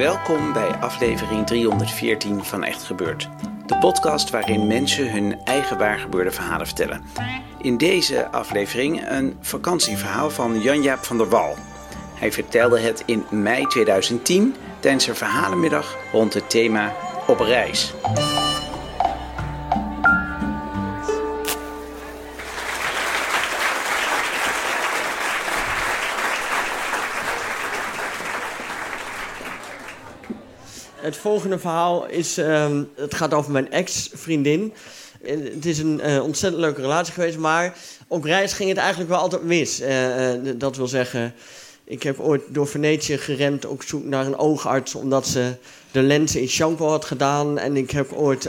Welkom bij aflevering 314 van Echt Gebeurd. De podcast waarin mensen hun eigen waargebeurde verhalen vertellen. In deze aflevering een vakantieverhaal van Jan-Jaap van der Wal. Hij vertelde het in mei 2010 tijdens een verhalenmiddag rond het thema Op reis. Het volgende verhaal is, ehm, het gaat over mijn ex-vriendin. Eh, Het is een eh, ontzettend leuke relatie geweest, maar op reis ging het eigenlijk wel altijd mis. Eh, dat wil zeggen, ik heb ooit door Venetië gerend op zoek naar een oogarts... omdat ze de lenzen in shampoo had gedaan. En ik heb ooit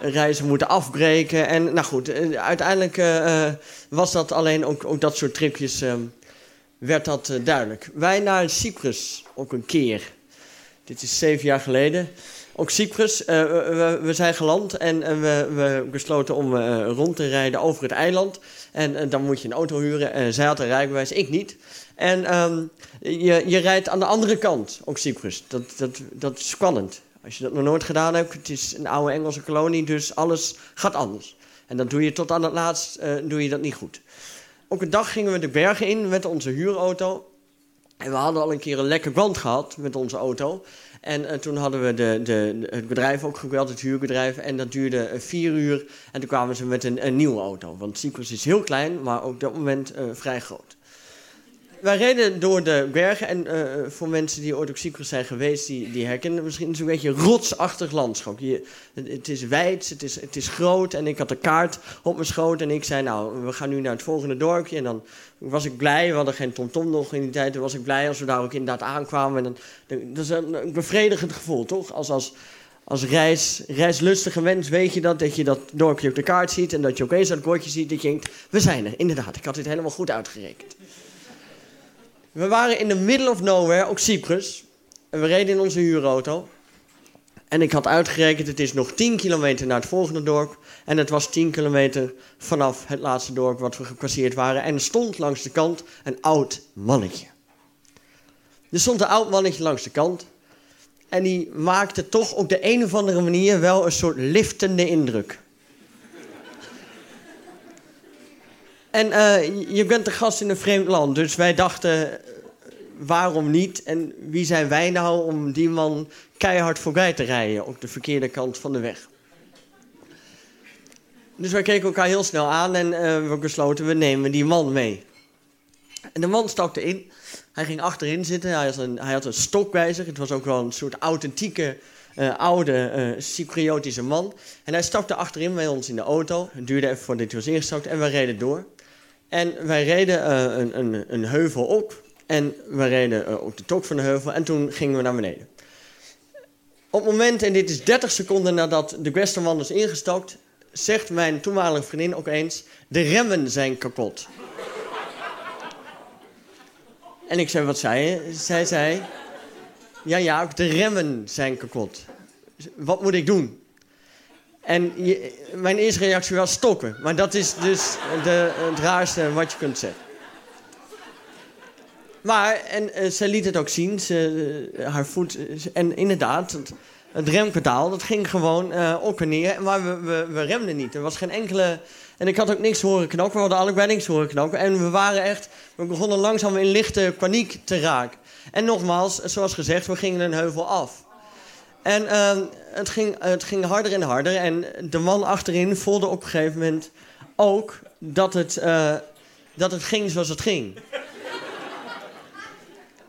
reizen moeten afbreken. En nou goed, uiteindelijk was dat alleen ook, ook dat soort tripjes... ehm, werd dat duidelijk. Wij naar Cyprus ook een keer... Dit is zeven jaar geleden. Ook Cyprus. eh, we, zijn geland en we, we besloten om eh, rond te rijden over het eiland. En dan moet je een auto huren. Eh, zij had een rijbewijs, ik niet. En ehm, je, je rijdt aan de andere kant, ook Cyprus. Dat, dat, dat is spannend. Als je dat nog nooit gedaan hebt, het is een oude Engelse kolonie, dus alles gaat anders. En dan doe je tot aan het laatst doe je dat niet goed. Ook een dag gingen we de bergen in met onze huurauto. En we hadden al een keer een lekker band gehad met onze auto. En eh, toen hadden we de, de, het bedrijf ook gebeld, het huurbedrijf. En dat duurde eh, vier uur. En toen kwamen ze met een, een nieuwe auto. Want Cyprus is heel klein, maar ook op dat moment eh, vrij groot. Wij reden door de bergen. En eh, voor mensen die ooit op Cyprus zijn geweest, die, die herkennen misschien zo'n beetje rotsachtig landschap. Je, het, is wijd, het is, het is groot. En ik had de kaart op mijn schoot. En ik zei, nou, we gaan nu naar het volgende dorpje. En dan was ik blij, we hadden geen tomtom nog in die tijd. Toen was ik blij als we daar ook inderdaad aankwamen. En dan, dan- dat is een, bevredigend gevoel, toch? Als, als, als reis, reislustige mens weet je dat, dat je dat dorpje op de kaart ziet. En dat je ook eens dat bordje ziet, dat je denkt, we zijn er, inderdaad. Ik had dit helemaal goed uitgerekend. We waren in the middle of nowhere, ook Cyprus. En we reden in onze huurauto. En ik had uitgerekend, het is nog 10 kilometer naar het volgende dorp. En het was 10 kilometer vanaf het laatste dorp wat we gepasseerd waren. En er stond langs de kant een oud mannetje. Er stond een oud mannetje langs de kant. En die maakte toch op de een of andere manier wel een soort liftende indruk. En eh, je bent de gast in een vreemd land, dus wij dachten, waarom niet? En wie zijn wij nou om die man keihard voorbij te rijden op de verkeerde kant van de weg? Dus wij keken elkaar heel snel aan en eh, we besloten, we nemen die man mee. En de man stapte in. Hij ging achterin zitten. Hij had een, hij had een stok bij zich. Het was ook wel een soort authentieke, eh, oude eh, Cypriotische man. En hij stapte achterin bij ons in de auto. Het duurde even voordat hij was ingestapt en we reden door. En wij reden eh, een, een, een heuvel op. En we reden eh, op de top van de heuvel. En toen gingen we naar beneden. Op het moment, en dit is 30 seconden nadat de Westerman is ingestapt... zegt mijn toenmalige vriendin ook eens... de remmen zijn kapot. En ik zei, wat zei je? Zij zei, ja, ja, ook de remmen zijn kapot. Wat moet ik doen? En mijn eerste reactie was stoppen. Maar dat is dus de, het raarste wat je kunt zeggen. Maar, en eh, ze liet het ook zien, ze, eh, haar voet... eh, en inderdaad, het, het dat ging gewoon eh, op en neer. Maar we, we, we remden niet. Er was geen enkele... En ik had ook niks horen knokken. We hadden allebei niks horen knokken. En we waren echt... We begonnen langzaam in lichte paniek te raken. En nogmaals, zoals gezegd, we gingen een heuvel af. En ehm, het, ging, het ging harder en harder. En de man achterin voelde op een gegeven moment ook dat het, eh, dat het ging zoals het ging.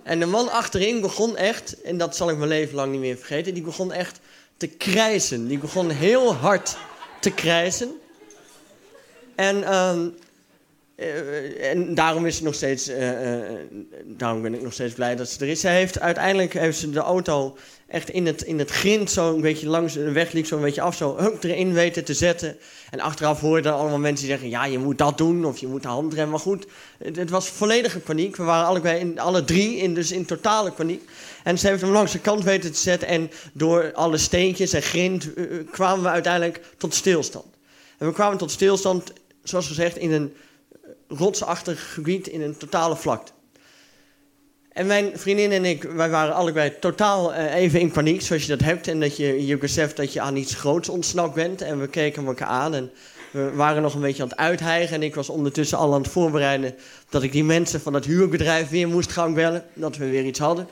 En de man achterin begon echt, en dat zal ik mijn leven lang niet meer vergeten, die begon echt te krijsen. Die begon heel hard te krijsen. En, ehm, eh, en daarom is het nog steeds, uh, daarom ben ik nog steeds blij dat ze er is. Heeft uiteindelijk heeft ze de auto echt in het, in het grind zo een beetje langs de weg liep, zo een beetje af, zo hup, erin weten te zetten. En achteraf hoorden allemaal mensen zeggen, ja, je moet dat doen of je moet de handrem. Maar goed, het, het, was volledige paniek. We waren allebei in, alle drie in, dus in totale paniek. En ze heeft hem langs de kant weten te zetten en door alle steentjes en grind kwamen we uiteindelijk tot stilstand. En we kwamen tot stilstand, zoals gezegd, in een rotsachtig gebied, in een totale vlakte. En mijn vriendin en ik, wij waren allebei totaal uh, even in paniek, zoals je dat hebt. En dat je, je beseft dat je aan iets groots ontsnapt bent. En we keken elkaar aan en we waren nog een beetje aan het uithijgen. En ik was ondertussen al aan het voorbereiden dat ik die mensen van het huurbedrijf weer moest gaan bellen. Dat we weer iets hadden.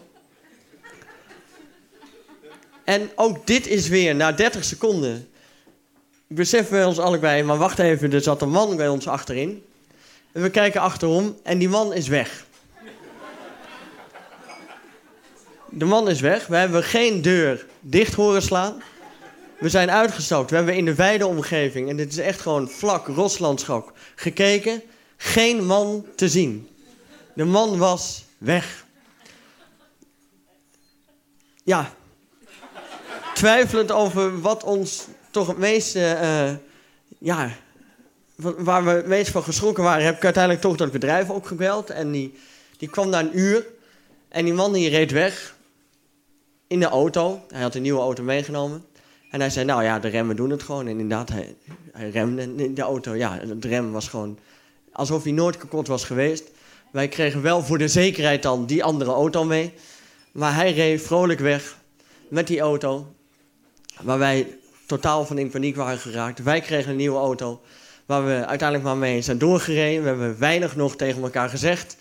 En ook dit is weer, na 30 seconden, beseffen we ons allebei, maar wacht even, er zat een man bij ons achterin. We kijken achterom en die man is weg. De man is weg. We hebben geen deur dicht horen slaan. We zijn uitgestapt. We hebben in de wijde omgeving, en dit is echt gewoon vlak Roslandschap, gekeken. Geen man te zien. De man was weg. Ja. Twijfelend over wat ons toch het meeste, uh, ja, waar we meest van geschrokken waren, heb ik uiteindelijk toch dat bedrijf opgebeld. En die, die kwam na een uur. En die man die reed weg in de auto. Hij had een nieuwe auto meegenomen. En hij zei, nou ja, de remmen doen het gewoon. En inderdaad, hij, hij remde de auto. Ja, de rem was gewoon alsof hij nooit kapot was geweest. Wij kregen wel voor de zekerheid dan die andere auto mee. Maar hij reed vrolijk weg met die auto. Waar wij totaal van in paniek waren geraakt. Wij kregen een nieuwe auto. Waar we uiteindelijk maar mee zijn doorgereden. We hebben weinig nog tegen elkaar gezegd.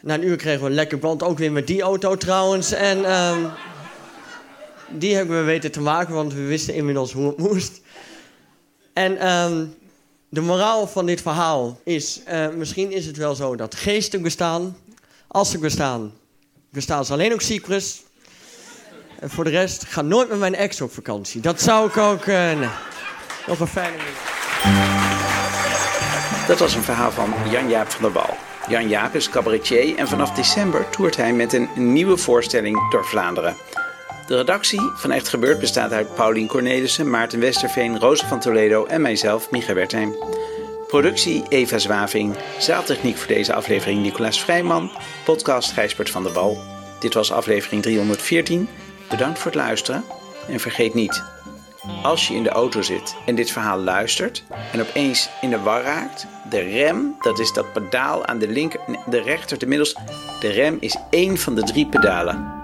Na een uur kregen we een lekker band, ook weer met die auto trouwens. En um, die hebben we weten te maken, want we wisten inmiddels hoe het moest. En um, de moraal van dit verhaal is, uh, misschien is het wel zo dat geesten bestaan. Als ze bestaan, bestaan ze alleen op Cyprus. En voor de rest, ga nooit met mijn ex op vakantie. Dat zou ik ook... Nee. Nog een fijne Dat was een verhaal van Jan-Jaap van der Bal. Jan Jaap is cabaretier en vanaf december toert hij met een nieuwe voorstelling door Vlaanderen. De redactie van Echt Gebeurd bestaat uit Paulien Cornelissen, Maarten Westerveen, Roze van Toledo en mijzelf, Micha Wertheim. Productie Eva Zwaving, zaaltechniek voor deze aflevering Nicolaas Vrijman, podcast Gijsbert van der Bal. Dit was aflevering 314. Bedankt voor het luisteren en vergeet niet, als je in de auto zit en dit verhaal luistert en opeens in de war raakt, de rem, dat is dat pedaal aan de linker, de rechter, de middels, de rem is één van de drie pedalen.